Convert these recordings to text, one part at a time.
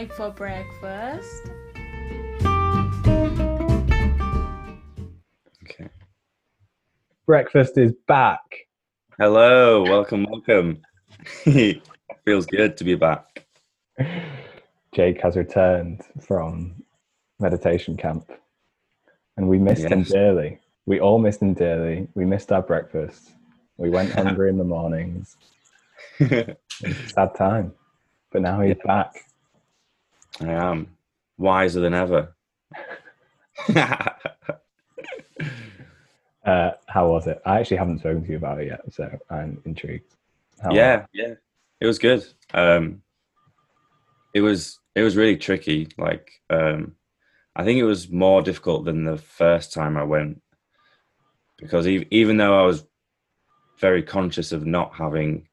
like for breakfast? Okay. Breakfast is back. Hello, welcome, welcome. Feels good to be back. Jake has returned from meditation camp, and we missed him dearly. We all missed him dearly. We missed our breakfast. We went hungry in the mornings. I Sad time, but now he's back. Am wiser than ever. Uh, how was it? I actually haven't spoken to you about it yet, so I'm intrigued. How yeah, yeah, it was good. Um, it was it was really tricky. Like, um, I think it was more difficult than the first time I went because e- even though I was very conscious of not having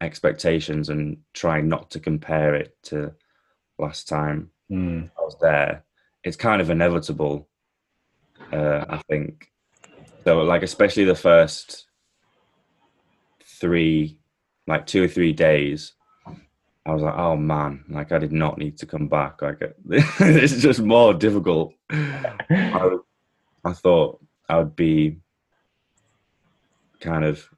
expectations and trying not to compare it to last time Mm, I was there, it's kind of inevitable. Uh, I think so. Like especially the first three, like two or three days, I was like, oh man, like I did not need to come back. Like it's just more difficult. I, I thought I would be kind of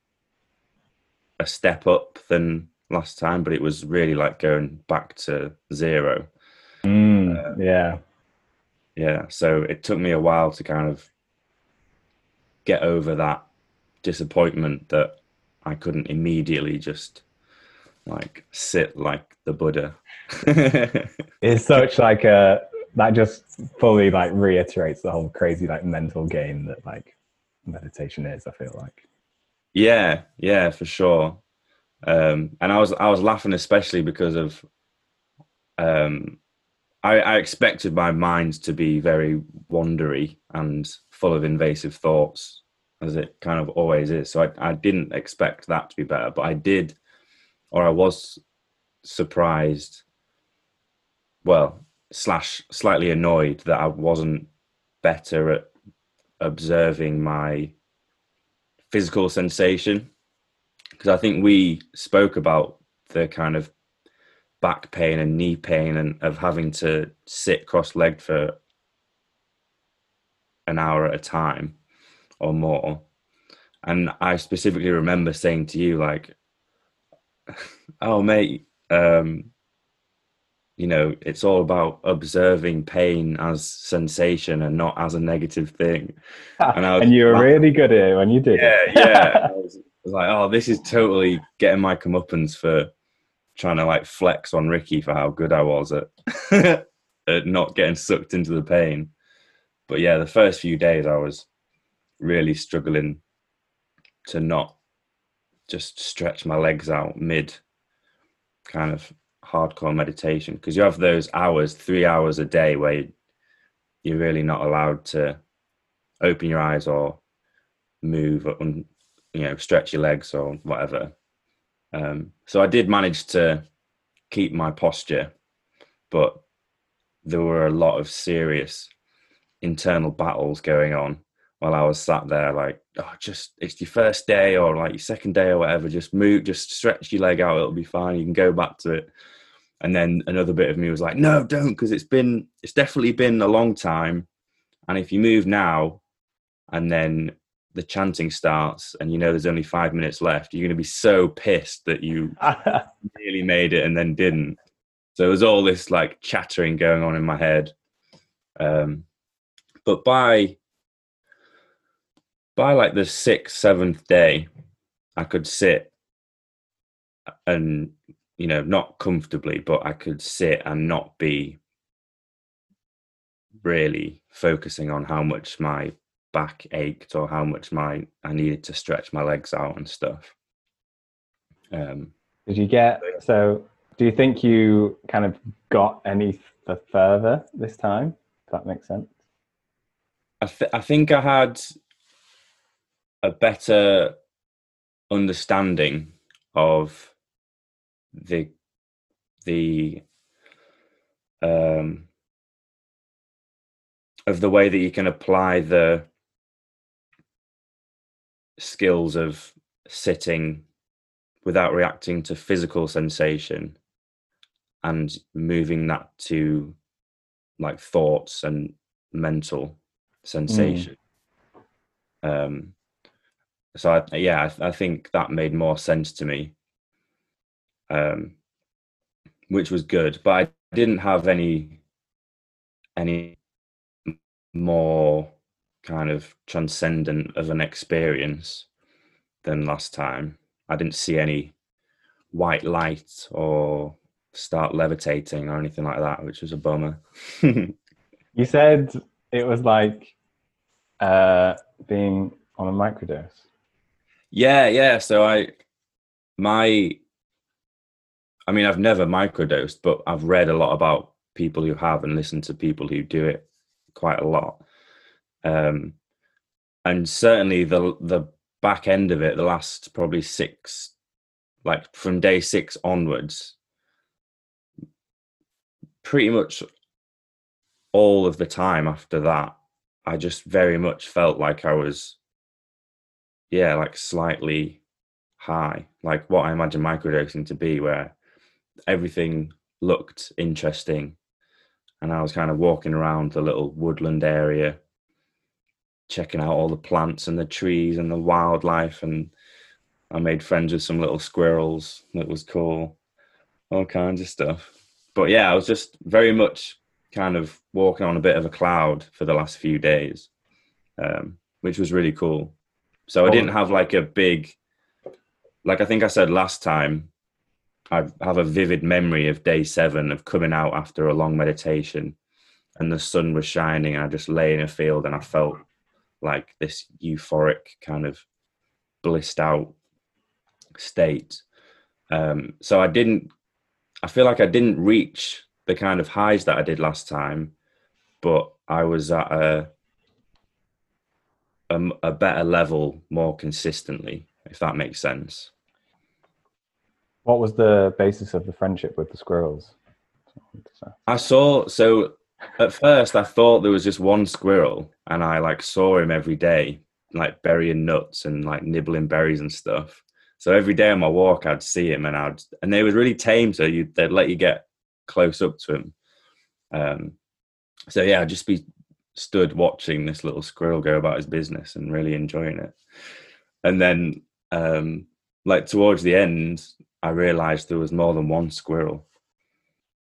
a step up than last time, but it was really like going back to zero mm, yeah. yeah so it took me a while to kind of get over that disappointment that i couldn't immediately just like sit like the buddha It's such like a that just fully like reiterates the whole crazy like mental game that like meditation is. I feel like. yeah yeah for sure um and i was i was laughing especially because of um I, I expected my mind to be very wandery and full of invasive thoughts, as it kind of always is. So I, I didn't expect that to be better, but I did, or I was surprised, well, slash slightly annoyed that I wasn't better at observing my physical sensation. Because I think we spoke about the kind of back pain and knee pain and of having to sit cross-legged for an hour at a time or more and i specifically remember saying to you like oh mate um you know it's all about observing pain as sensation and not as a negative thing And I was and you were laughing. really good at it when you did. yeah yeah I was, was like oh this is totally getting my comeuppance for trying to like flex on ricky for how good i was at, at not getting sucked into the pain. But yeah the first few days i was really struggling to not just stretch my legs out mid kind of hardcore meditation because you have those hours three hours a day where you're really not allowed to open your eyes or move you know stretch your legs or whatever. Um, so i did manage to keep my posture but there were a lot of serious internal battles going on while i was sat there like oh just it's your first day or like your second day or whatever just move just stretch your leg out it'll be fine you can go back to it. And then another bit of me was like no don't because it's been it's definitely been a long time and if you move now and then the chanting starts and you know there's only five minutes left you're going to be so pissed that you nearly made it and then didn't. So there was all this like chattering going on in my head. Um but by by like the sixth seventh day i could sit and you know not comfortably but i could sit and not be really focusing on how much my back ached or how much my I needed to stretch my legs out and stuff. Um, Did you get so? Do you think you kind of got any further this time? If that makes sense. I th- I think I had a better understanding of the the um of the way that you can apply the skills of sitting without reacting to physical sensation and moving that to like thoughts and mental sensation. Um, so I, yeah, I, th- I think that made more sense to me, um, which was good. But I didn't have any any more kind of transcendent of an experience than last time. I didn't see any white light or start levitating or anything like that, which was a bummer. You said it was like uh, being on a microdose. yeah, yeah. So I, my, I mean, I've never microdosed, but I've read a lot about people who have and listened to people who do it quite a lot. Um, and certainly the the back end of it, the last probably six, like from day six onwards, pretty much all of the time after that, I just very much felt like I was, yeah, like slightly high, like what I imagine microdosing to be, where everything looked interesting. And I was kind of walking around the little woodland area, checking out all the plants and the trees and the wildlife. And I made friends with some little squirrels. That was cool. All kinds of stuff. But yeah, I was just very much kind of walking on a bit of a cloud for the last few days, um, which was really cool. So I didn't have like a big, like I think I said last time, I have a vivid memory of day seven of coming out after a long meditation and the sun was shining and I just lay in a field and I felt like this euphoric kind of blissed out state. Um, so I didn't, I feel like I didn't reach the kind of highs that I did last time, but I was at a a better level more consistently, if that makes sense. What was the basis of the friendship with the squirrels? I saw so at first I thought there was just one squirrel and I like saw him every day, like burying nuts and like nibbling berries and stuff. So every day on my walk I'd see him and I'd and they were really tame, so you they'd let you get close up to him. Um so yeah, I'd just be stood watching this little squirrel go about his business and really enjoying it. And then um like towards the end I realized there was more than one squirrel.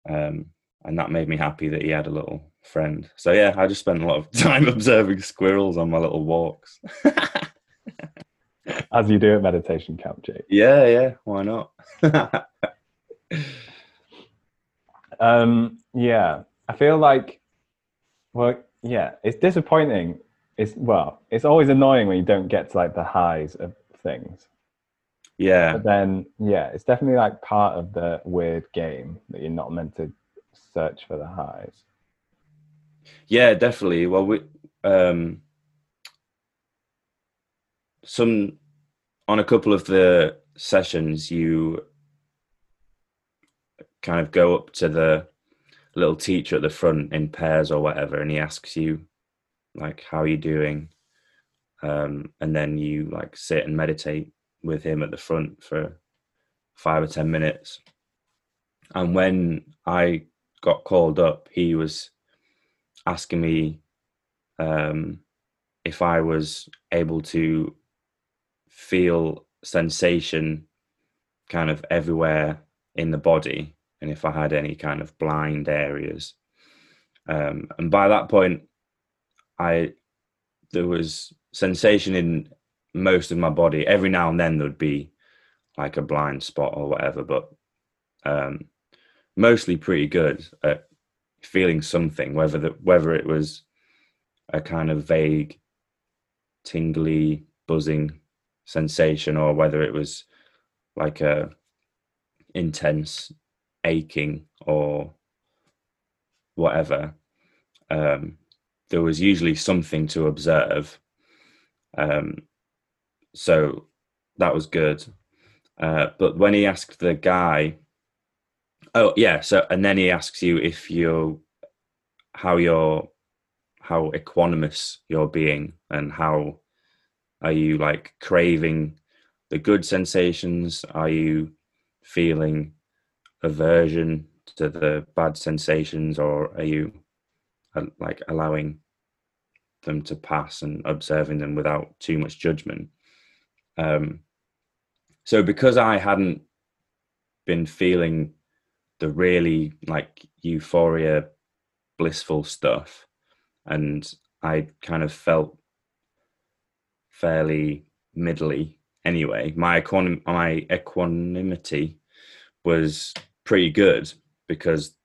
Um, and that made me happy that he had a little friend. So yeah, I just spent a lot of time observing squirrels on my little walks. As you do at meditation camp, Jake. yeah, yeah, why not? Um, yeah, I feel like, well, yeah, it's disappointing. It's well, it's always annoying when you don't get to like the highs of things. yeah, But then, yeah, it's definitely like part of the weird game that you're not meant to search for the highs. yeah, definitely. Well, we um, some on a couple of the sessions, you kind of go up to the little teacher at the front in pairs or whatever, and he asks you like, "How are you doing?" Um, and then you like sit and meditate with him at the front for five or ten minutes. And when I got called up, he was asking me um, if I was able to feel sensation kind of everywhere in the body and if I had any kind of blind areas. Um, and by that point, I there was sensation in most of my body. Every now and then there'd be like a blind spot or whatever, but um, mostly pretty good at feeling something, whether the, whether it was a kind of vague, tingly, buzzing sensation, or whether it was like a intense aching or whatever. Um, there was usually something to observe. Um, so that was good. Uh, but when he asked the guy, oh yeah, so and then he asks you if you're how you're how equanimous you're being and how are you like craving the good sensations? Are you feeling aversion to the bad sensations, or are you uh, like allowing them to pass and observing them without too much judgment? Um, so because I hadn't been feeling the really like euphoria, blissful stuff, and I kind of felt fairly middly anyway. My equanim- my equanimity was pretty good because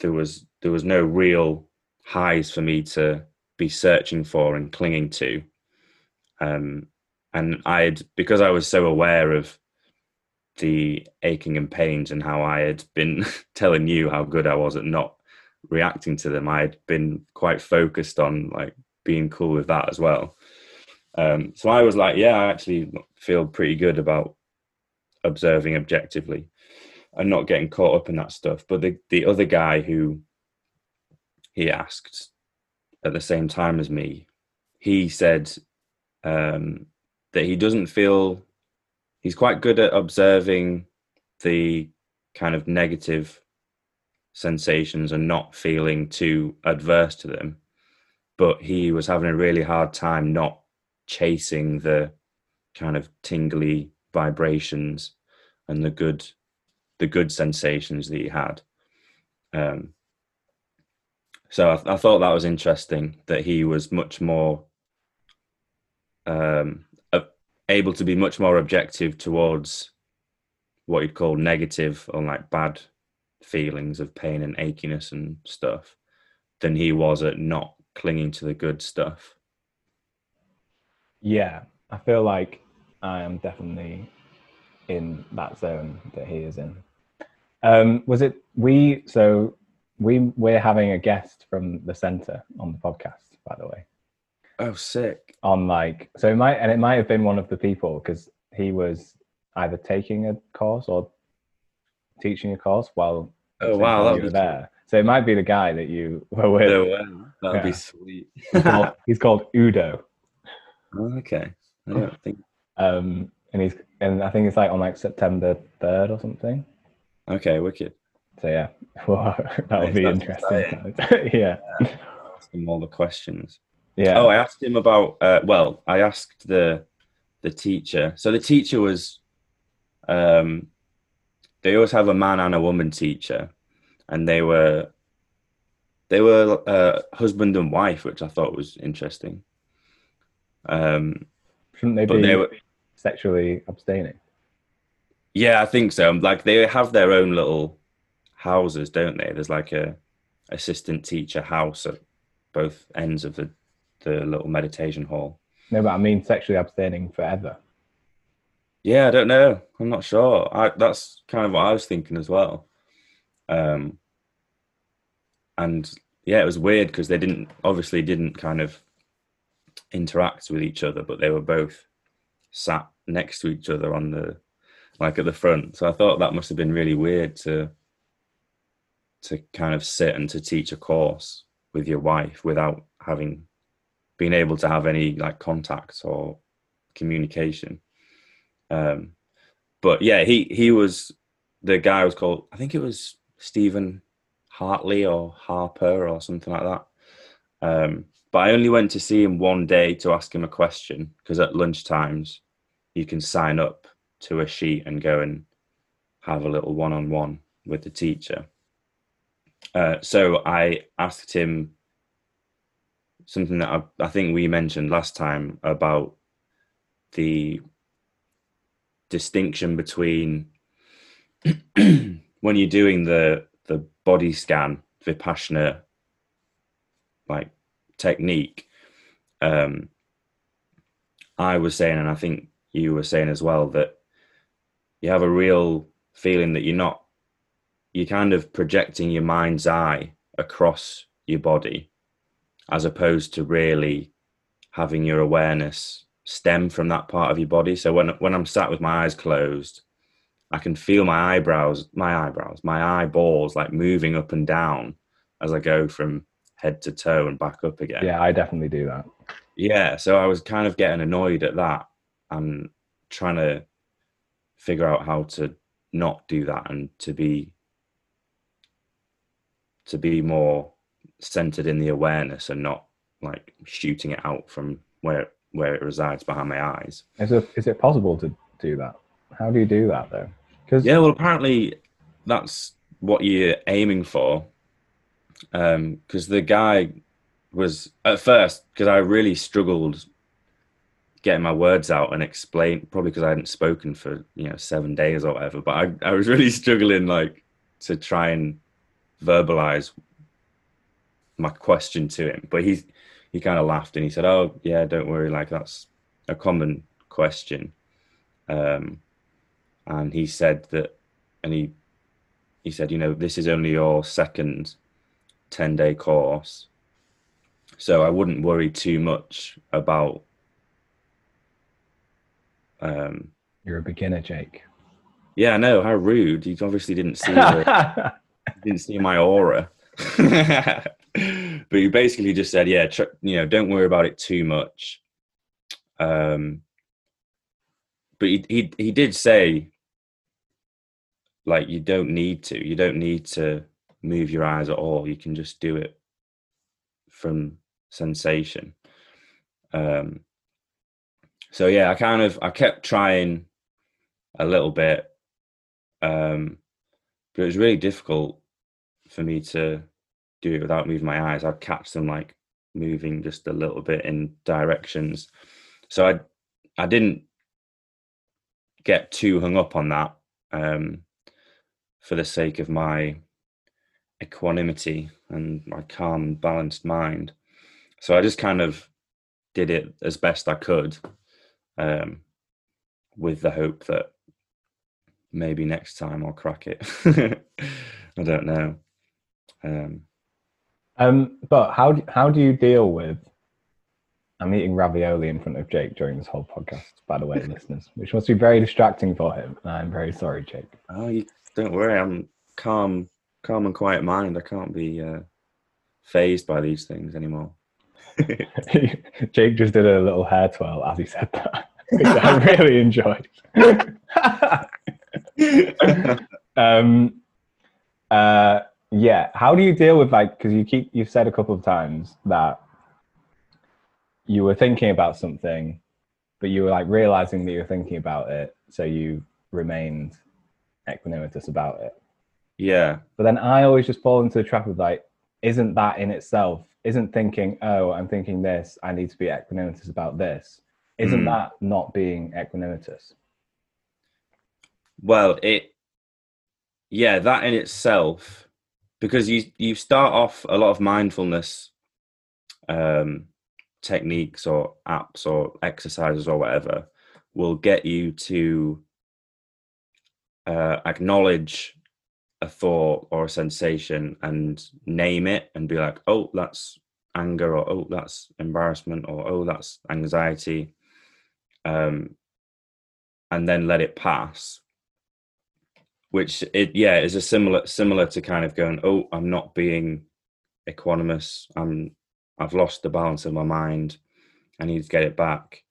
there was there was no real highs for me to be searching for and clinging to. Um, and I had because I was so aware of the aching and pains and how I had been telling you how good I was at not reacting to them. I had been quite focused on like being cool with that as well. Um, so I was like, yeah, I actually feel pretty good about observing objectively and not getting caught up in that stuff. But the the other guy who he asked at the same time as me, he said um, that he doesn't feel he's quite good at observing the kind of negative sensations and not feeling too adverse to them. But he was having a really hard time not chasing the kind of tingly vibrations and the good the good sensations that he had um, so I, I, thought that was interesting that he was much more um, able to be much more objective towards what you'd call negative or like bad feelings of pain and achiness and stuff than he was at not clinging to the good stuff yeah, I feel like I am definitely in that zone that he is in. Um, was it we? So we we're having a guest from the center on the podcast, by the way. Oh, sick! On like, so it might and it might have been one of the people because he was either taking a course or teaching a course while oh wow were there. So it might be the guy that you were with. Wow. That'd yeah. be sweet. he's, called, he's called Udo. Oh, okay. I don't think. Um, and he's and I think it's like on like September third or something. Okay, wicked. So yeah, well, that would be interesting. yeah. yeah. Ask him all the questions. Yeah. Oh, I asked him about. Uh, well, I asked the the teacher. So the teacher was. Um, they always have a man and a woman teacher, and they were. They were uh, husband and wife, which I thought was interesting. Um, Shouldn't they be they were, sexually abstaining? Yeah, I think so. Like they have their own little houses, don't they? There's like a assistant teacher house at both ends of the the little meditation hall. No, but I mean sexually abstaining forever. Yeah, I don't know. I'm not sure. I, that's kind of what I was thinking as well. Um, and yeah, it was weird because they didn't obviously didn't kind of interact with each other, but they were both sat next to each other on the like at the front. So I thought that must have been really weird to to kind of sit and to teach a course with your wife without having been able to have any like contact or communication. Um, but yeah, he he was the guy was called I think it was Stephen Hartley or Harper or something like that. Um, but I only went to see him one day to ask him a question because at lunch times you can sign up to a sheet and go and have a little one on one with the teacher. Uh, so I asked him something that I, I think we mentioned last time about the distinction between when you're doing the the body scan vipassana like technique, um, I was saying, and I think you were saying as well, that you have a real feeling that you're not, you're kind of projecting your mind's eye across your body as opposed to really having your awareness stem from that part of your body. So when when I'm sat with my eyes closed, I can feel my eyebrows, my eyebrows, my eyeballs like moving up and down as I go from head to toe and back up again. Yeah, I definitely do that. Yeah, so I was kind of getting annoyed at that and trying to figure out how to not do that and to be to be more centered in the awareness and not like shooting it out from where where it resides behind my eyes. Is it is it possible to do that? How do you do that though? Because Yeah, well, apparently that's what you're aiming for. Um, because the guy was at first because I really struggled getting my words out and explain. Probably because I hadn't spoken for you know seven days or whatever. But I I was really struggling like to try and verbalize my question to him. But he he kind of laughed and he said, "Oh yeah, don't worry. Like that's a common question." Um, and he said that, and he he said, you know, this is only your second ten day course, so I wouldn't worry too much about. Um, you're a beginner, Jake. yeah, no, how rude! You obviously didn't see the, didn't see my aura. but he basically just said, yeah, tr- you know, don't worry about it too much. Um, but he, he he did say, like, you don't need to. You don't need to move your eyes at all. You can just do it from sensation. Um, so yeah, I kind of I kept trying a little bit, um, but it was really difficult for me to do it without moving my eyes. I'd catch them like moving just a little bit in directions. So I I didn't get too hung up on that um, for the sake of my equanimity and my calm balanced mind. So I just kind of did it as best I could um, with the hope that maybe next time I'll crack it. I don't know. Um, Um, but how do, how do you deal with? I'm eating ravioli in front of Jake during this whole podcast, by the way, listeners, which must be very distracting for him. I'm very sorry, Jake. oh, you don't worry. I'm calm, calm and quiet mind. I can't be uh, phased by these things anymore. Jake just did a little hair twirl as he said that, which I really enjoyed. um, uh, yeah, how do you deal with like because you keep you've said a couple of times that you were thinking about something, but you were like realizing that you were thinking about it, so you remained equanimous about it. yeah, But then I always just fall into the trap of like, isn't that in itself, isn't thinking, oh, I'm thinking this, I need to be equanimous about this. Isn't Mm. that not being equanimous? Well, it, yeah, that in itself, because you you start off a lot of mindfulness um, techniques or apps or exercises or whatever will get you to uh, acknowledge a thought or a sensation and name it and be like, oh, that's anger or oh, that's embarrassment or oh, that's anxiety, um, and then let it pass which it yeah is a similar similar to kind of going oh i'm not being equanimous. I'm i've lost the balance of my mind. I need to get it back.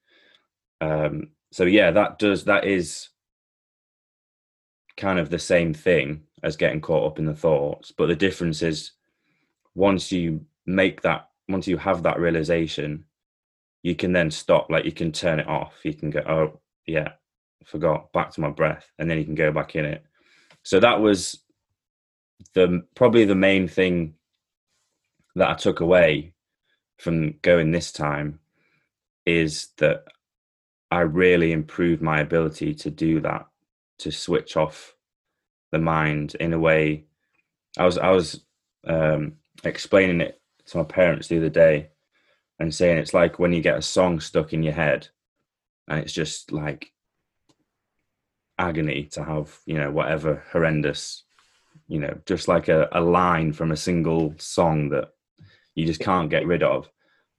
Um so yeah that does that is kind of the same thing as getting caught up in the thoughts but the difference is once you make that once you have that realization you can then stop like you can turn it off. You can go oh yeah forgot back to my breath and then you can go back in it so that was the probably the main thing that I took away from going this time is that I really improved my ability to do that to switch off the mind in a way. I was I was um, explaining it to my parents the other day and saying it's like when you get a song stuck in your head and it's just like agony to have you know whatever horrendous you know just like a, a line from a single song that you just can't get rid of.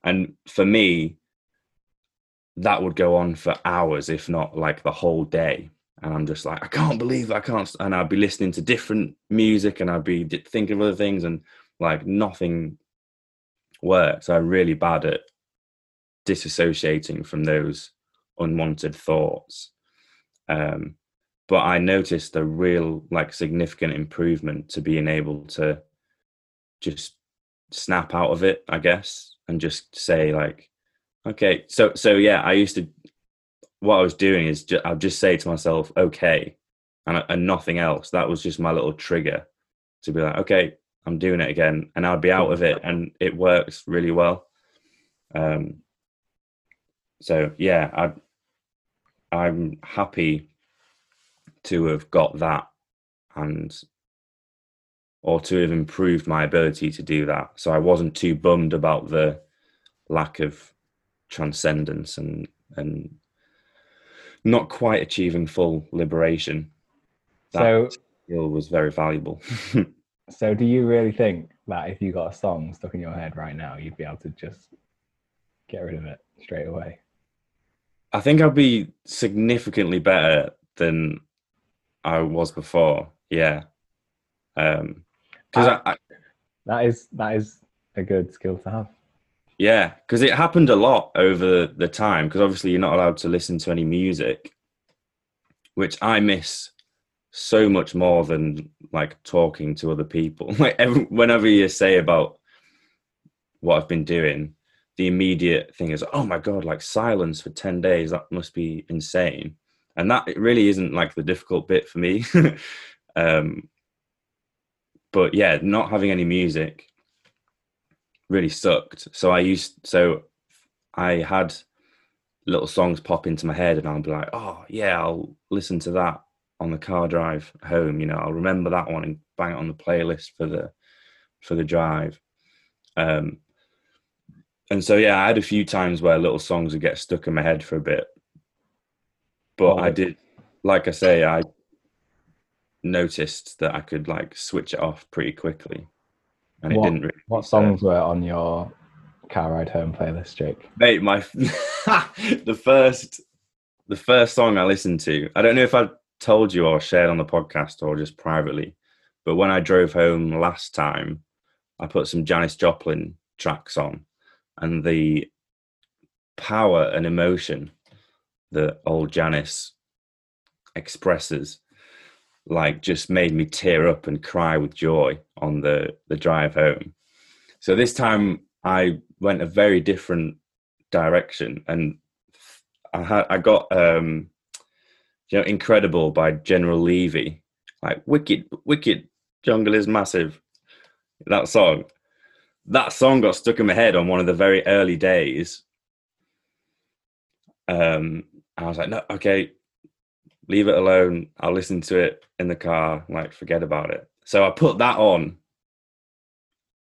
And for me that would go on for hours if not like the whole day. And i'm just like i can't believe i can't and i'd be listening to different music and i'd be thinking of other things and like nothing works. I'm really bad at disassociating from those unwanted thoughts. Um but I noticed a real like significant improvement to being able to just snap out of it, I guess, and just say like, okay, so so yeah, I used to. What I was doing is I'd just say to myself, okay, and and nothing else. That was just my little trigger to be like, okay, I'm doing it again, and I'd be out of it, and it works really well. Um, so yeah, I I'm happy to have got that and or to have improved my ability to do that. So I wasn't too bummed about the lack of transcendence and and not quite achieving full liberation. That So skill was very valuable. so do you really think that if you got a song stuck in your head right now, you'd be able to just get rid of it straight away? I think I'd be significantly better than I was before. Yeah. Um, because Uh, I, I, That is that is a good skill to have. yeah, because it happened a lot over the time. Because obviously you're not allowed to listen to any music, which I miss so much more than like talking to other people. Like every, whenever you say about what I've been doing, the immediate thing is, oh my god, like silence for ten days. That must be insane. And that it really isn't like the difficult bit for me. um, but yeah, not having any music really sucked. So I used so I had little songs pop into my head and I'll be like, oh yeah, I'll listen to that on the car drive home. You know, I'll remember that one and bang it on the playlist for the for the drive. Um and so yeah, I had a few times where little songs would get stuck in my head for a bit. But I did like I say, I noticed that I could like switch it off pretty quickly. And it didn't really What songs were on your car ride home playlist, Jake? mate my the first the first song i listened to i don't know if i told you or shared on the podcast or just privately but when i drove home last time i put some janis joplin tracks on and the power and emotion that old janis expresses like just made me tear up and cry with joy on the the drive home. So this time i went a very different direction and i had i got um you know incredible by general levy like wicked wicked jungle is massive that song. That song got stuck in my head on one of the very early days. Um i was like no okay leave it alone i'll listen to it in the car like forget about it so i put that on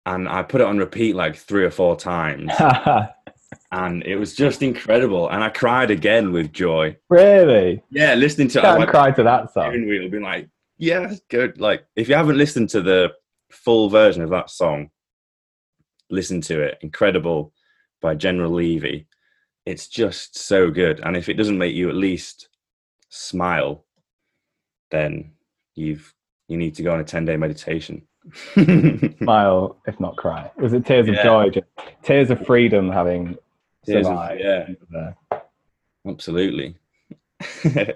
and i put it on repeat like three or four times and it was just incredible. And I cried again with joy. really? Yeah, listening to it, I like, cry to that song. wheel, being like, yeah, good. Like, if you haven't listened to the full version of that song, listen to it. Incredible by General Levy. It's just so good. And if it doesn't make you at least smile, then you've you need to go on a 10 day meditation. Smile, if not cry. Was it tears Yeah. of joy? Just tears of freedom having Tears of- yeah. Absolutely.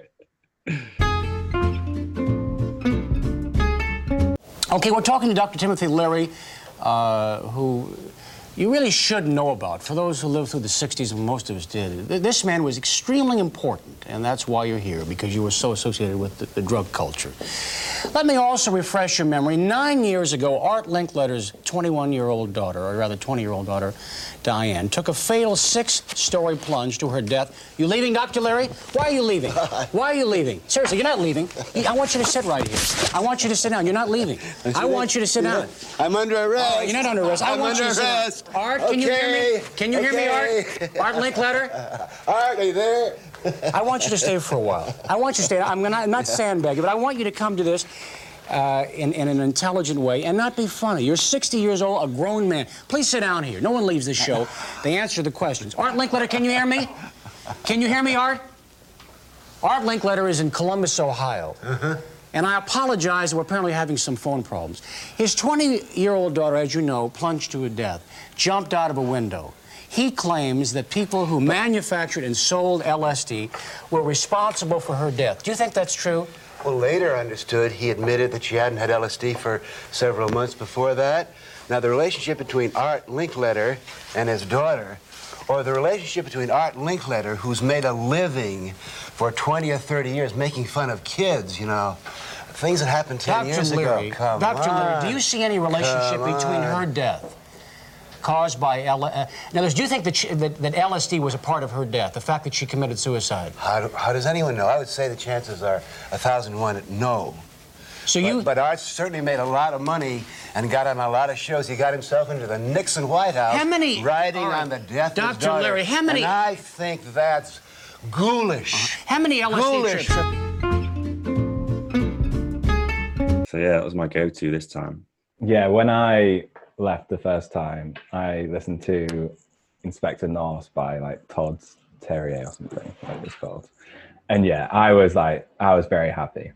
Okay, we're talking to Dr. Timothy Leary, uh, who you really should know about. For those who lived through the 60s, and most of us did, th- this man was extremely important, and that's why you're here, because you were so associated with the, the drug culture. Let me also refresh your memory. Nine years ago, Art Linkletter's 21 year old daughter, or rather 20 year old daughter, Diane, took a fatal six story plunge to her death. You leaving, Dr. Larry? Why are you leaving? Why are you leaving? Seriously, you're not leaving. I want you to sit right here. I want you to sit down. You're not leaving. I want you to sit down. I'm under arrest. Oh, you're not under arrest. I I'm want under you to sit down. Art, can you hear me? Can you hear me, Art? Art Linkletter? Art, are you there? I want you to stay for a while. I want you to stay. I'm gonna I'm not sandbagging, but I want you to come to this uh, in, in an intelligent way and not be funny. You're 60 years old, a grown man. Please sit down here. No one leaves this show. They answer the questions. Art Linkletter, can you hear me? Can you hear me, Art? Art Linkletter is in Columbus, Ohio. And I apologize, we're apparently having some phone problems. His 20 year old daughter, as you know, plunged to her death, jumped out of a window. He claims that people who manufactured and sold LSD were responsible for her death. Do you think that's true? Well, later I understood he admitted that she hadn't had LSD for several months before that. Now, the relationship between Art Linkletter and his daughter, or the relationship between Art Linkletter, who's made a living for 20 or 30 years making fun of kids, you know, things that happened 10 Dr. years Leary, ago. Come Dr. on. Leary, do you see any relationship Come between on. her death caused by L- uh, in other words, do you think that, she, that that LSD was a part of her death? The fact that she committed suicide. How, do- how does anyone know? I would say the chances are a thousand to one at no. So But, you, but Art certainly made a lot of money and got on a lot of shows. He got himself into the Nixon White House. How many- Riding all right. on the death of his Dr. Larry, Leary, how many- And I think that's ghoulish. Uh-huh. how many LSD Ghoulish. trips? So yeah, that was my go-to this time. Yeah, when I left the first time, I listened to Inspector Norse by like Todd Terje or something, like it's called. And yeah, I was like, I was very happy.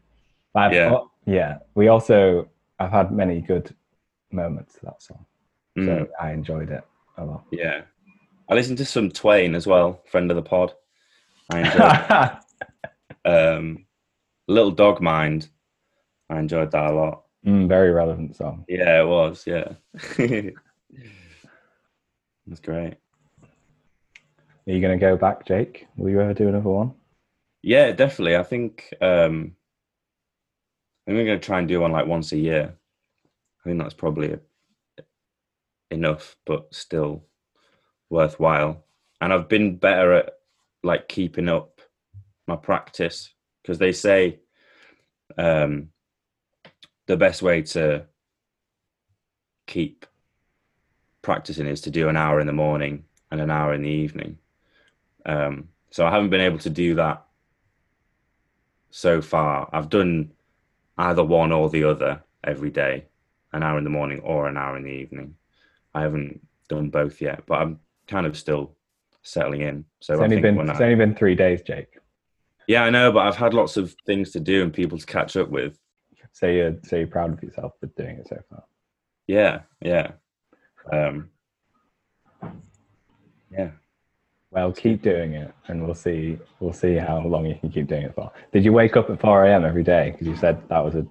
I've, Yeah. Yeah. We also, I've had many good moments to that song, Mm, so I enjoyed it a lot. yeah, I listened to some Twain as well, friend of the pod. I enjoyed um, Little Dog Mind. I enjoyed that a lot. Mm, very relevant song. Yeah, it was. Yeah, that's great. Are you going to go back, Jake? Will you ever do another one? Yeah, definitely. I think um, think we're going to try and do one like once a year. I think that's probably enough, but still worthwhile. And I've been better at like keeping up my practice because they say um, the best way to keep practicing is to do an hour in the morning and an hour in the evening. Um, so I haven't been able to do that so far. I've done either one or the other every day, an hour in the morning or an hour in the evening. I haven't done both yet, but I'm kind of still settling in. So It's I only been it's I, only been three days, Jake. yeah, I know, but I've had lots of things to do and people to catch up with. So you're so you're proud of yourself for doing it so far. Yeah, yeah, um, yeah. Well, keep doing it, and we'll see. We'll see how long you can keep doing it for. Did you wake up at four a.m. every day? Because you said that was a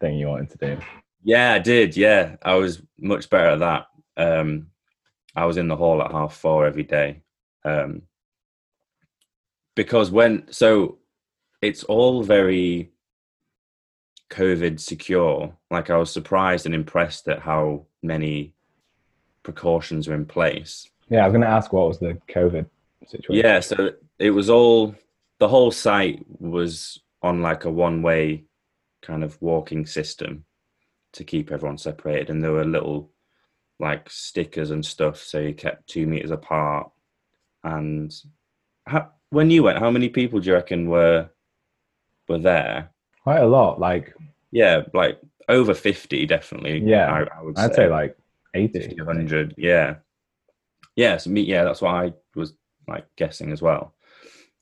thing you wanted to do. Yeah, I did. Yeah, I was much better at that. Um, I was in the hall at half four every day. Um, because when, so it's all very COVID secure. Like I was surprised and impressed at how many precautions are in place. Yeah, I was going to ask what was the COVID situation. Yeah, so it was all the whole site was on like a one way kind of walking system to keep everyone separated, and there were little like stickers and stuff, so you kept two meters apart. And how, when you went, how many people do you reckon were were there? quite a lot. Like Yeah, like over fifty, definitely. Yeah, I, I would I'd say like eighty. 50, 100 yeah yeah so me yeah that's what i was like guessing as well.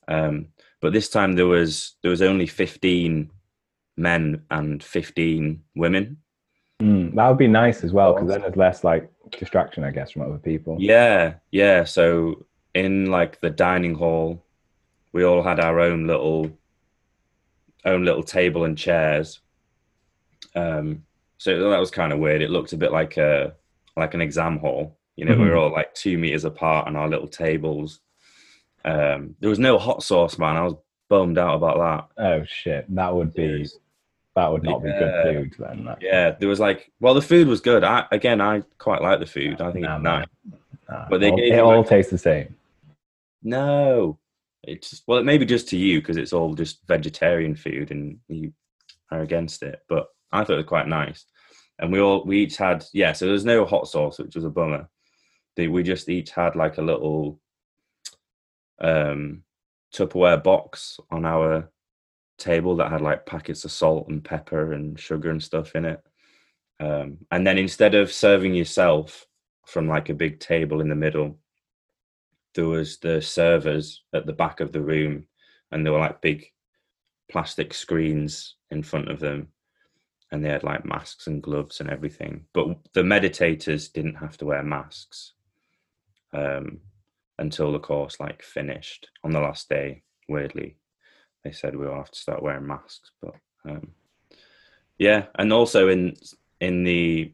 Um but this time there was there was only 15 men and 15 women. Mm, that would be nice as well, because then there's less like distraction, I guess, from other people. yeah yeah so in like the dining hall we all had our own little own little table and chairs. Um so that was kind of weird. It looked a bit like a like an exam hall. You know we Mhm. were all like two meters apart on our little tables um there was no hot sauce man i was bummed out about that Oh shit, that would be that would not be good food then. yeah there was like well the food was good i again i quite like the food i think Nah, it's nice Nah, But they all- gave it all like- tastes the same. No, it's well, it may be just to you because it's all just vegetarian food and you are against it. But I thought it was quite nice, and we all we each had yeah. So there's no hot sauce, which was a bummer. They, we just each had like a little um Tupperware box on our table that had like packets of salt and pepper and sugar and stuff in it. Um, and then instead of serving yourself from like a big table in the middle, there was the servers at the back of the room and there were like big plastic screens in front of them and they had like masks and gloves and everything but the meditators didn't have to wear masks um, until the course like finished on the last day weirdly they said we'll have to start wearing masks but um, yeah and also in in the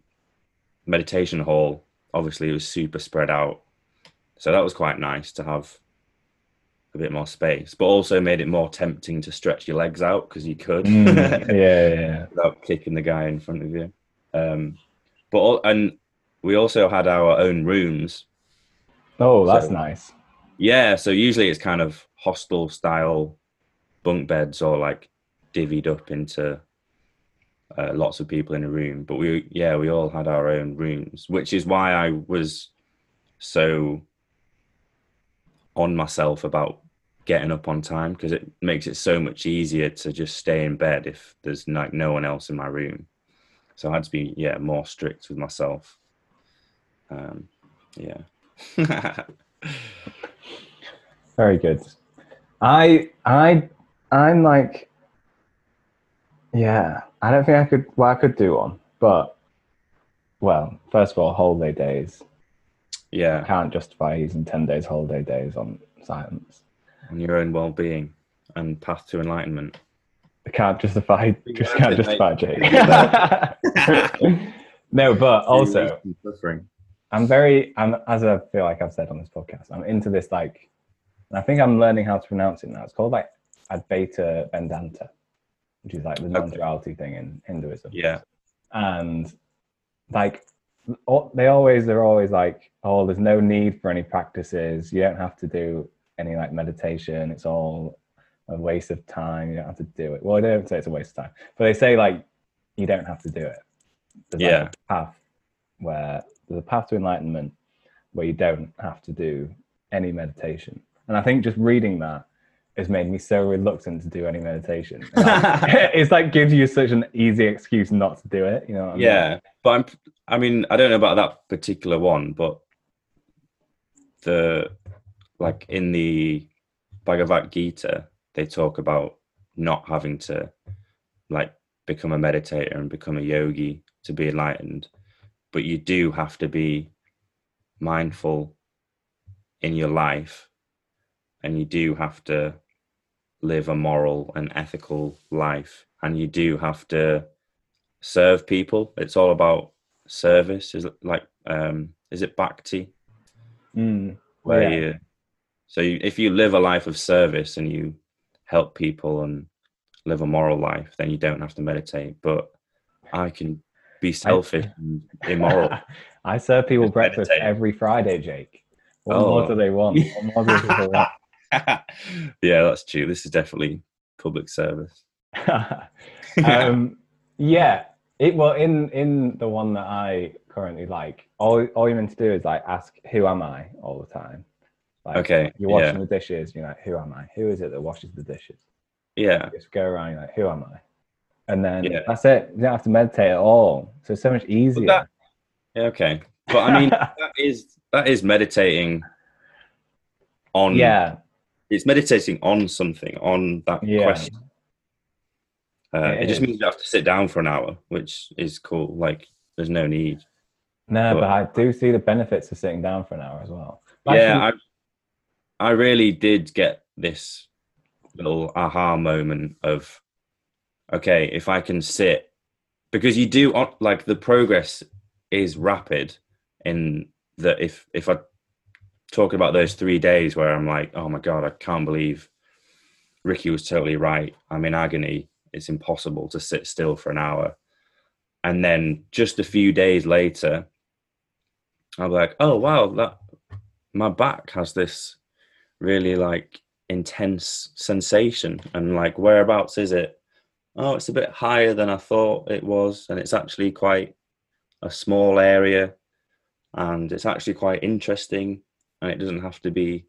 meditation hall, obviously it was super spread out. So that was quite nice to have a bit more space, but also made it more tempting to stretch your legs out because you could Mm, yeah, yeah, yeah. without kicking the guy in front of you. Um, but all, and we also had our own rooms. Oh, that's So- nice. Yeah, so usually it's kind of hostel style bunk beds or like divvied up into uh, lots of people in a room. But we, yeah, we all had our own rooms, which is why I was so on myself about getting up on time because it makes it so much easier to just stay in bed if there's like no one else in my room. So I had to be yeah more strict with myself. Um, yeah. Very good. I I I'm like yeah, I don't think I could well I could do one, but well, first of all, holiday days. I yeah, can't justify using ten days holiday days on silence. on your own well-being and path to enlightenment. I can't justify just can't justify Jake. no, but also suffering. I'm very, I'm as I feel like I've said on this podcast, I'm into this like, and I think I'm learning how to pronounce it now. It's called like Advaita Vedanta, which is like the non-duality thing in Hinduism. Yeah, And like, they always, they're always like, oh, there's no need for any practices. You don't have to do any like meditation. It's all a waste of time. You don't have to do it. Well, they don't say it's a waste of time, but they say like, you don't have to do it. There's like, Yeah. a path where there's a path to enlightenment where you don't have to do any meditation. And I think just reading that has made me so reluctant to do any meditation. Like, it's like gives you such an easy excuse not to do it. You know? What I mean? yeah. But I'm, I mean, I don't know about that particular one, but the like in the Bhagavad Gita, they talk about not having to like become a meditator and become a yogi to be enlightened, but you do have to be mindful in your life and you do have to live a moral and ethical life and you do have to serve people. It's all about service. Is it like um is it bhakti? Mm, where Yeah. you so you, if you live a life of service and you help people and live a moral life then you don't have to meditate. But i can be selfish and immoral I serve people breakfast meditate. every Friday, Jake. What Oh. more do they want? What more do people want? yeah that's true this is definitely public service um, yeah. It well in in the one that I currently like, all all you're meant to do is like ask who am I all the time. Like, Okay, You're washing yeah. the dishes. You're like, who am I? Who is it that washes the dishes? yeah Just go around. You're like, who am I? And then Yeah. that's it. You don't have to meditate at all. So it's so much easier. that- yeah okay but i mean that is that is meditating on yeah. it's meditating on something on that Yeah. question uh, It it just means you have to sit down for an hour which is cool like there's no need No, But- but I do see the benefits of sitting down for an hour as well. yeah Actually- I, I really did get this little aha moment of okay if i can sit because you do like the progress is rapid in that if if i talk about those three days where i'm like oh my god i can't believe ricky was totally right. I'm in agony. It's impossible to sit still for an hour. And then just a few days later i'm like oh wow that my back has this really like intense sensation. And like whereabouts is it oh it's a bit higher than i thought it was and it's actually quite a small area and it's actually quite interesting and it doesn't have to be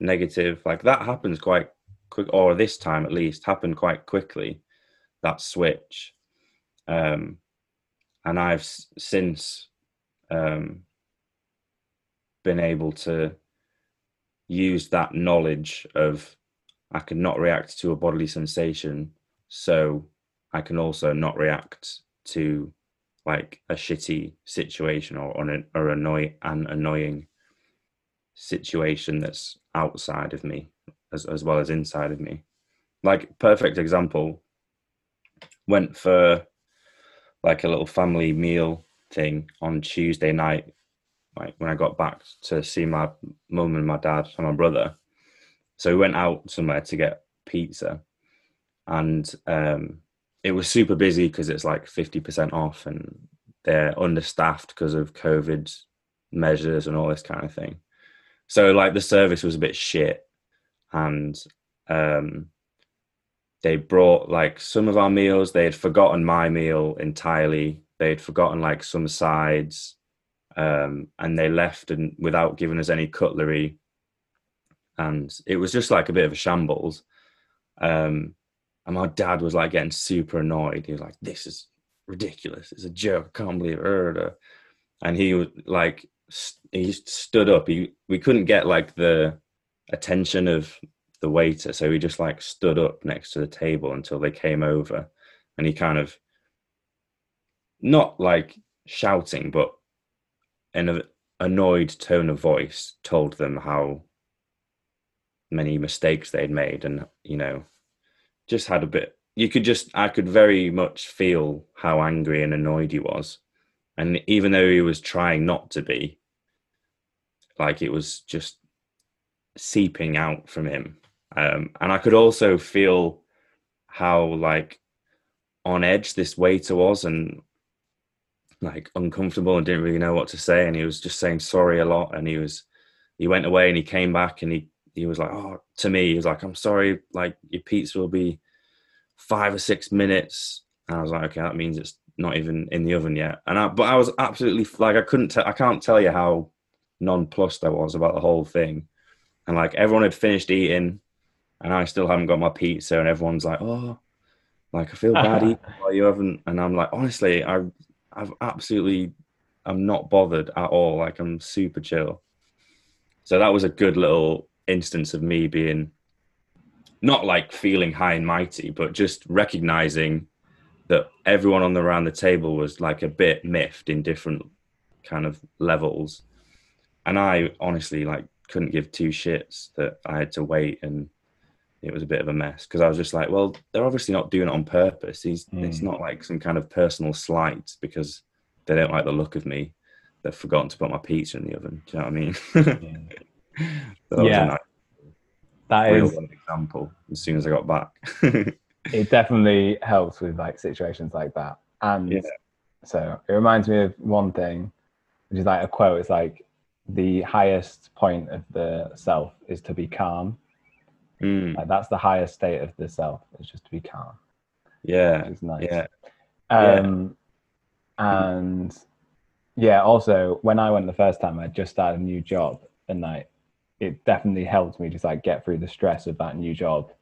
negative. Like that happens quite quick or this time at least happened quite quickly that switch. Um and i've since um been able to use that knowledge of I can not react to a bodily sensation, so I can also not react to like a shitty situation or or an, or annoy an annoying situation that's outside of me as as well as inside of me. Like perfect example, went for like a little family meal thing on Tuesday night, like when I got back to see my mum and my dad and my brother. So we went out somewhere to get pizza, and um, it was super busy because it's like fifty percent off, and they're understaffed because of COVID measures and all this kind of thing. So like the service was a bit shit, and um, they brought like some of our meals. They had forgotten my meal entirely. They had forgotten like some sides, um, and they left and without giving us any cutlery. And it was just like a bit of a shambles. Um, and my dad was like getting super annoyed. He was like, "This is ridiculous. It's a joke. I can't believe it." And he was like, he stood up. He we couldn't get like the attention of the waiter, so he just like stood up next to the table until they came over, and he kind of not like shouting, but in an annoyed tone of voice, told them how many mistakes they'd made, and you know, just had a bit. You could just, I could very much feel how angry and annoyed he was, and even though he was trying not to be, like it was just seeping out from him um, and I could also feel how like on edge this waiter was and like uncomfortable and didn't really know what to say. And he was just saying sorry a lot. And he was, he went away and he came back and he, he was like, oh, to me, he was like, I'm sorry, like your pizza will be five or six minutes. And I was like, okay, that means it's not even in the oven yet. And I, but I was absolutely like, I couldn't, tell, I can't tell you how nonplussed I was about the whole thing. And like everyone had finished eating and I still haven't got my pizza, and everyone's like, "Oh, like I feel bad eating while you haven't," and I'm like, honestly, I, I've absolutely, I'm not bothered at all. Like I'm super chill. So that was a good little instance of me being not like feeling high and mighty, but just recognizing that everyone on the around the table was like a bit miffed in different kind of levels. And I honestly like couldn't give two shits that I had to wait and it was a bit of a mess because I was just like, well, they're obviously not doing it on purpose. He's, mm. It's not like some kind of personal slight because they don't like the look of me. They've forgotten to put my pizza in the oven. Do you know what I mean? yeah, yeah. Nice, that is an example. As soon as I got back, it definitely helps with like situations like that. And yeah. so it reminds me of one thing, which is like a quote. It's like the highest point of the self is to be calm Mm. Like that's the highest state of the self. It's just to be calm. Yeah, it's nice. Yeah. Um, yeah. and yeah, also when I went the first time, I just started a new job, and like it definitely helped me just like get through the stress of that new job,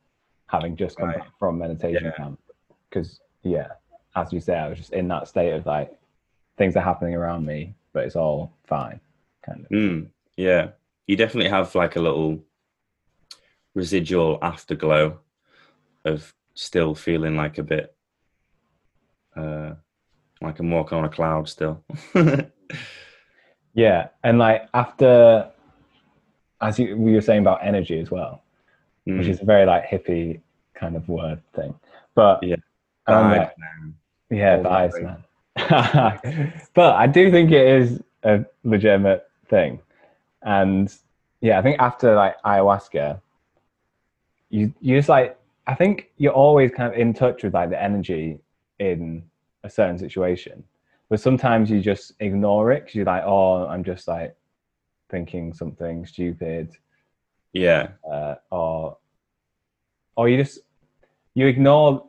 having just come right. back from meditation yeah. camp. Because yeah, as you say, I was just in that state of like things are happening around me, but it's all fine, kind of. Mm. Yeah, you definitely have like a little residual afterglow of still feeling like a bit uh, like I'm walking on a cloud still. yeah, and like after, as you we were saying about energy as well, mm. which is a very like hippie kind of word thing, but yeah, like, man. Yeah, vibes, man. but I do think it is a legitimate thing, and yeah, I think after like ayahuasca, you you just like I think you're always kind of in touch with like the energy in a certain situation, but sometimes you just ignore it because you're like, oh, I'm just like thinking something stupid, yeah, uh, or or you just you ignore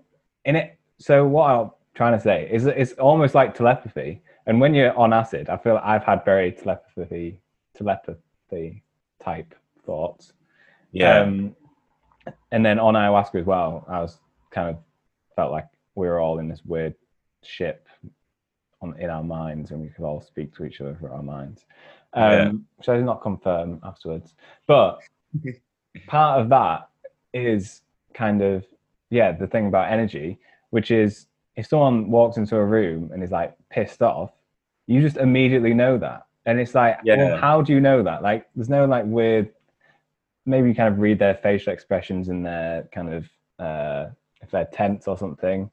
in it. So what I'm trying to say is it's almost like telepathy, and when you're on acid, I feel like I've had very telepathy telepathy type thoughts. Yeah. Um, and then on ayahuasca as well, I was kind of felt like we were all in this weird ship on in our minds, and we could all speak to each other through our minds. Um, yeah. Which I did not confirm afterwards, but part of that is kind of yeah the thing about energy, which is if someone walks into a room and is like pissed off, you just immediately know that, and it's like, yeah. well, how do you know that? Like, there's no like weird maybe you kind of read their facial expressions and their kind of uh, if they're tense or something.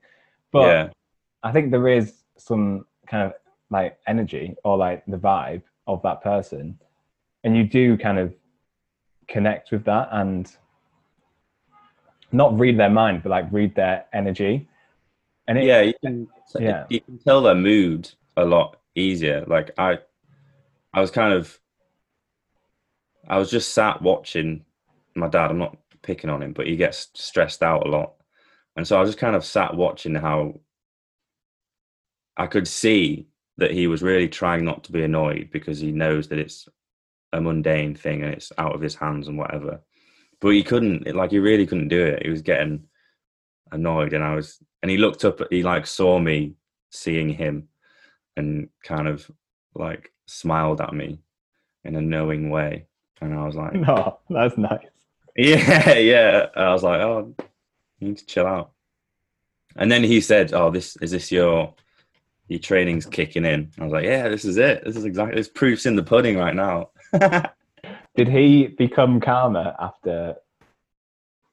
But yeah. I think there is some kind of like energy or like the vibe of that person and you do kind of connect with that and not read their mind but like read their energy and it, yeah, you can, Yeah. you can tell their mood a lot easier. Like I, I was kind of, I was just sat watching my dad. I'm not picking on him, but he gets stressed out a lot, and so I was just kind of sat watching how I could see that he was really trying not to be annoyed because he knows that it's a mundane thing and it's out of his hands and whatever. But he couldn't, like, he really couldn't do it. He was getting annoyed, and I was, and he looked up, he like saw me seeing him and kind of like smiled at me in a knowing way. And I was like, no that's nice yeah, yeah. I was like, oh, you need to chill out. And then he said, oh, this is this your your training's kicking in. I was like, yeah, this is it. This is exactly this proof's in the pudding right now. did he become calmer after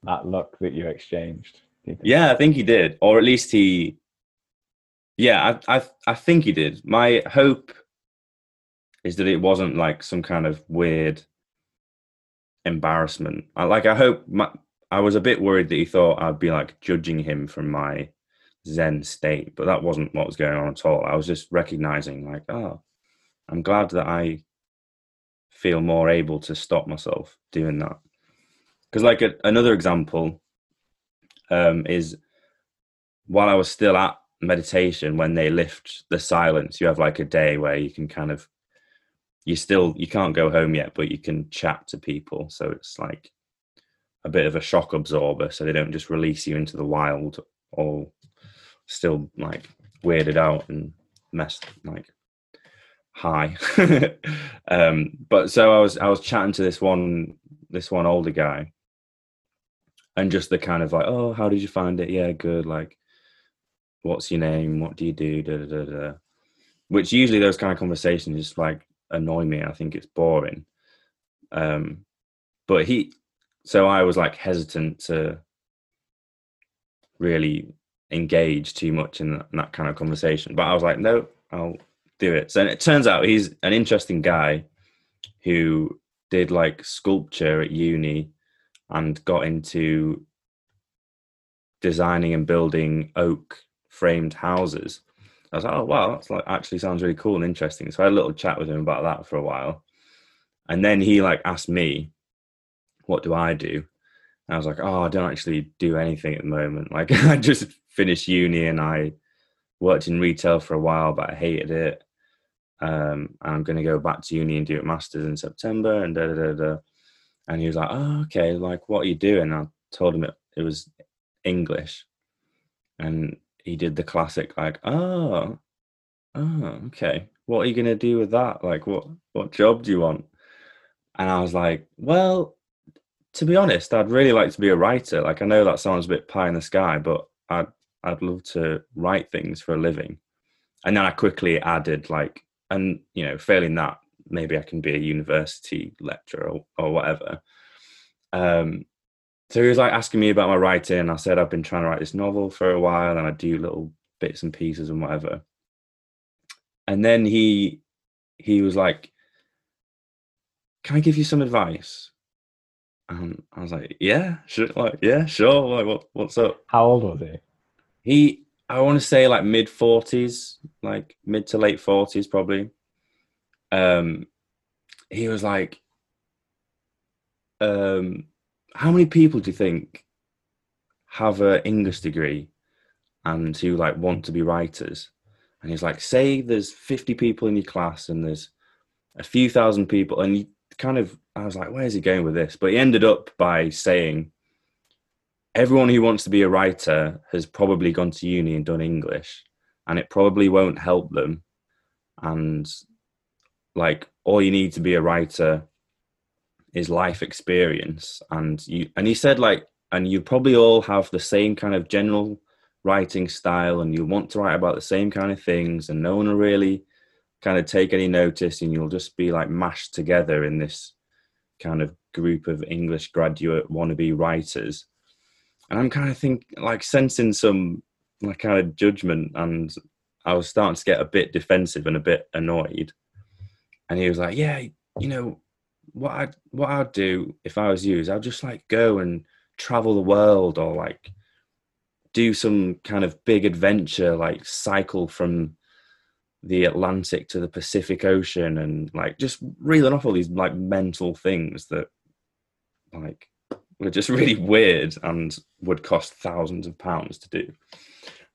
that look that you exchanged you yeah, I think he did, or at least he. Yeah, I I I think he did. My hope is that it wasn't like some kind of weird embarrassment. I like. I hope. My, I was a bit worried that he thought I'd be like judging him from my Zen state, but that wasn't what was going on at all. I was just recognizing, like, oh, I'm glad that I feel more able to stop myself doing that. Because, like, a, another example um, is while I was still at meditation, when they lift the silence, you have like a day where you can kind of, you still, you can't go home yet, but you can chat to people. So it's like a bit of a shock absorber. So they don't just release you into the wild or still like weirded out and messed like high. um, but so I was, I was chatting to this one, this one older guy and just the kind of like, oh, how did you find it? Yeah, good. Like, what's your name? What do you do? Da, da, da, da. Which usually those kind of conversations just like annoy me. I think it's boring. Um, but he, so I was like hesitant to really engage too much in that, in that kind of conversation. But I was like, no, I'll do it. So and it turns out he's an interesting guy who did like sculpture at uni and got into designing and building oak framed houses. I was like, oh wow, that's like actually sounds really cool and interesting. So I had a little chat with him about that for a while. And then he like asked me, what do I do? And I was like, oh, I don't actually do anything at the moment. Like I just finished uni and I worked in retail for a while, but I hated it. Um, I'm going to go back to uni and do a master's in September and da da da da. And he was like, oh, okay, like what are you doing? I told him it, it was English. And he did the classic, like, oh, oh, okay. What are you going to do with that? Like, what, what job do you want? And I was like, well, to be honest, I'd really like to be a writer. Like, I know that sounds a bit pie in the sky, but I'd, I'd love to write things for a living. And then I quickly added, like, and, you know, failing that, maybe I can be a university lecturer or, or whatever. Um, so he was like asking me about my writing. I said I've been trying to write this novel for a while, and I do little bits and pieces and whatever. And then he he was like, "Can I give you some advice?" And I was like, "Yeah, sure, like yeah, sure. Like what what's up?" how old was he He I want to say like mid forties, like mid to late forties probably. Um, he was like, um, how many people do you think have an English degree and who like want to be writers? And he's like, say there's 50 people in your class and there's a few thousand people, and you kind of, I was like, where's he going with this? But he ended up by saying, everyone who wants to be a writer has probably gone to uni and done English, and it probably won't help them. And like, all you need to be a writer is life experience and you and he said like and you probably all have the same kind of general writing style and you want to write about the same kind of things and no one will really kind of take any notice and you'll just be like mashed together in this kind of group of english graduate wannabe writers and i'm kind of think like sensing some like kind of judgment and I was starting to get a bit defensive and a bit annoyed. And he was like, "Yeah, you know what I what I'd do if I was you is I'd just like go and travel the world or like do some kind of big adventure, like cycle from the Atlantic to the Pacific Ocean and like just reeling off all these like mental things that like were just really weird and would cost thousands of pounds to do.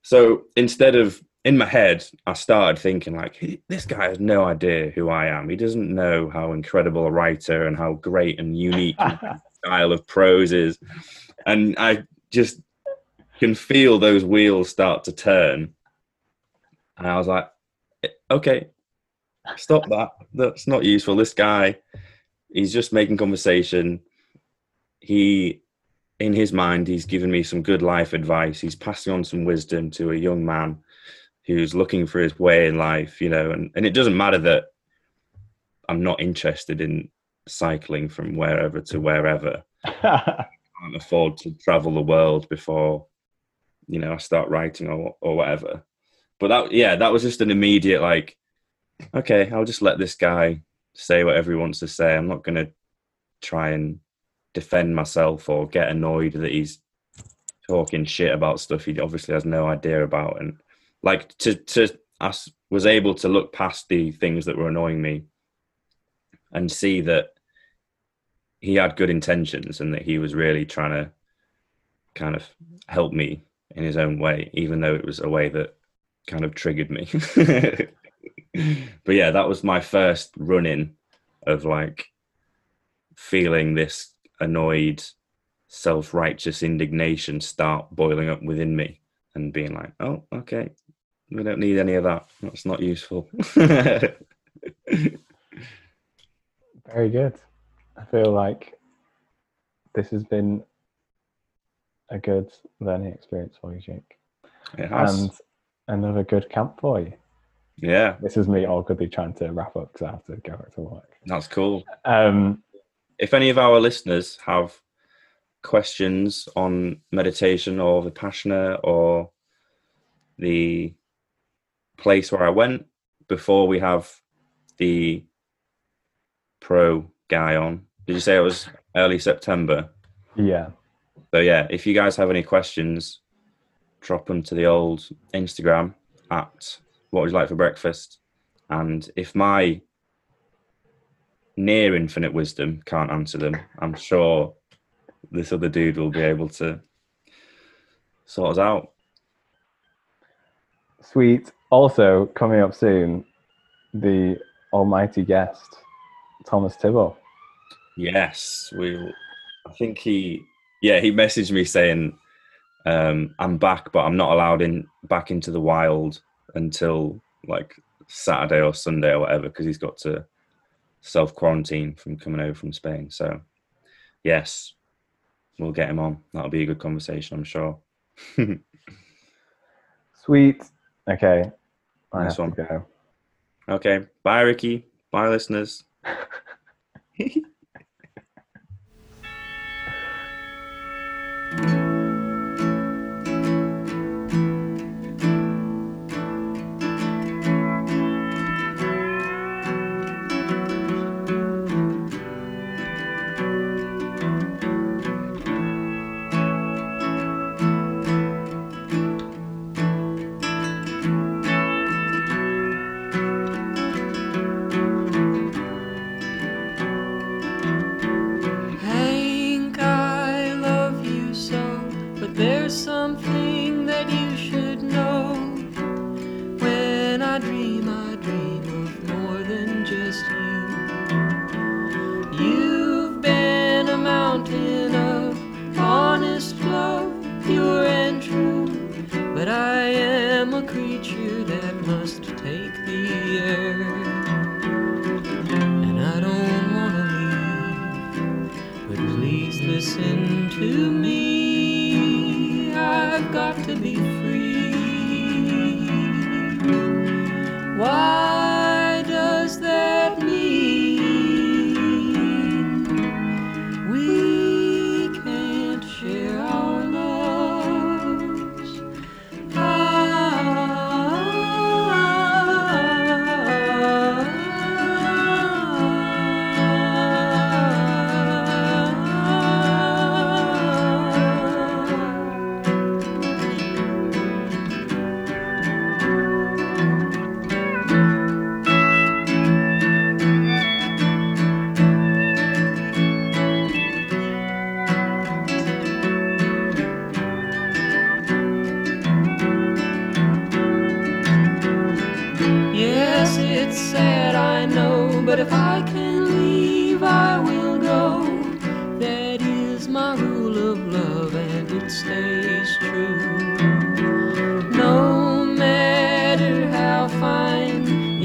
So instead of in my head, I started thinking like, this guy has no idea who I am. He doesn't know how incredible a writer and how great and unique style of prose is. And I just can feel those wheels start to turn. And I was like, eh, okay, stop that. That's not useful. This guy, he's just making conversation. He, in his mind, he's given me some good life advice. He's passing on some wisdom to a young man who's looking for his way in life, you know, and, and it doesn't matter that I'm not interested in cycling from wherever to wherever. I can't afford to travel the world before, you know, I start writing or or whatever but that yeah that was just an immediate like okay i'll just let this guy say whatever he wants to say i'm not going to try and defend myself or get annoyed that he's talking shit about stuff he obviously has no idea about and like to to I was able to look past the things that were annoying me and see that he had good intentions and that he was really trying to kind of help me in his own way even though it was a way that kind of triggered me. but yeah, that was my first run in of like feeling this annoyed, self righteous indignation start boiling up within me and being like, oh, okay, we don't need any of that. That's not useful. Very good. I feel like this has been a good learning experience for you, Jake. It has. And another good camp for you. Yeah, This is me awkwardly trying to wrap up because I have to go back to work. that's cool. Um, If any of our listeners have questions on meditation or the Vipassana or the place where I went before we have the pro guy on, did you say it was early September? yeah, So yeah, if you guys have any questions, drop them to the old Instagram at what would you like for breakfast. And if my near infinite wisdom can't answer them, I'm sure this other dude will be able to sort us out. sweet. Also, coming up soon, the almighty guest, Thomas Tibble. Yes, we. I think he. Yeah, he messaged me saying, um, "I'm back, but I'm not allowed in back into the wild until like Saturday or Sunday or whatever because he's got to self quarantine from coming over from Spain." So, yes, we'll get him on. That'll be a good conversation, I'm sure. Sweet. Okay. I Nice one. Okay, bye, Ricky. Bye, listeners.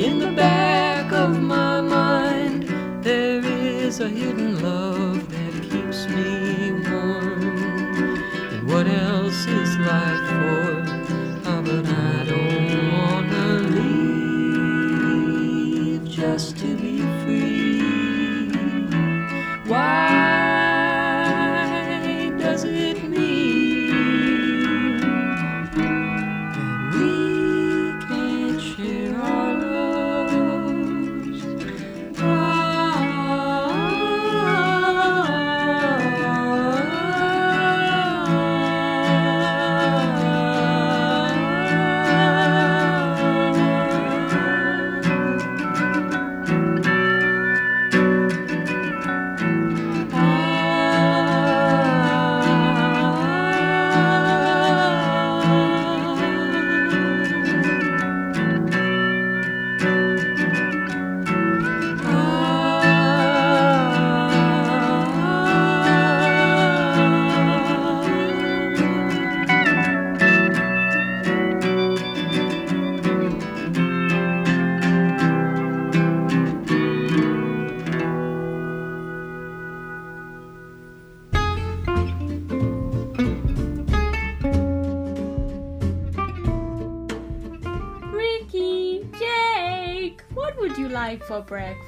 in the back for breakfast?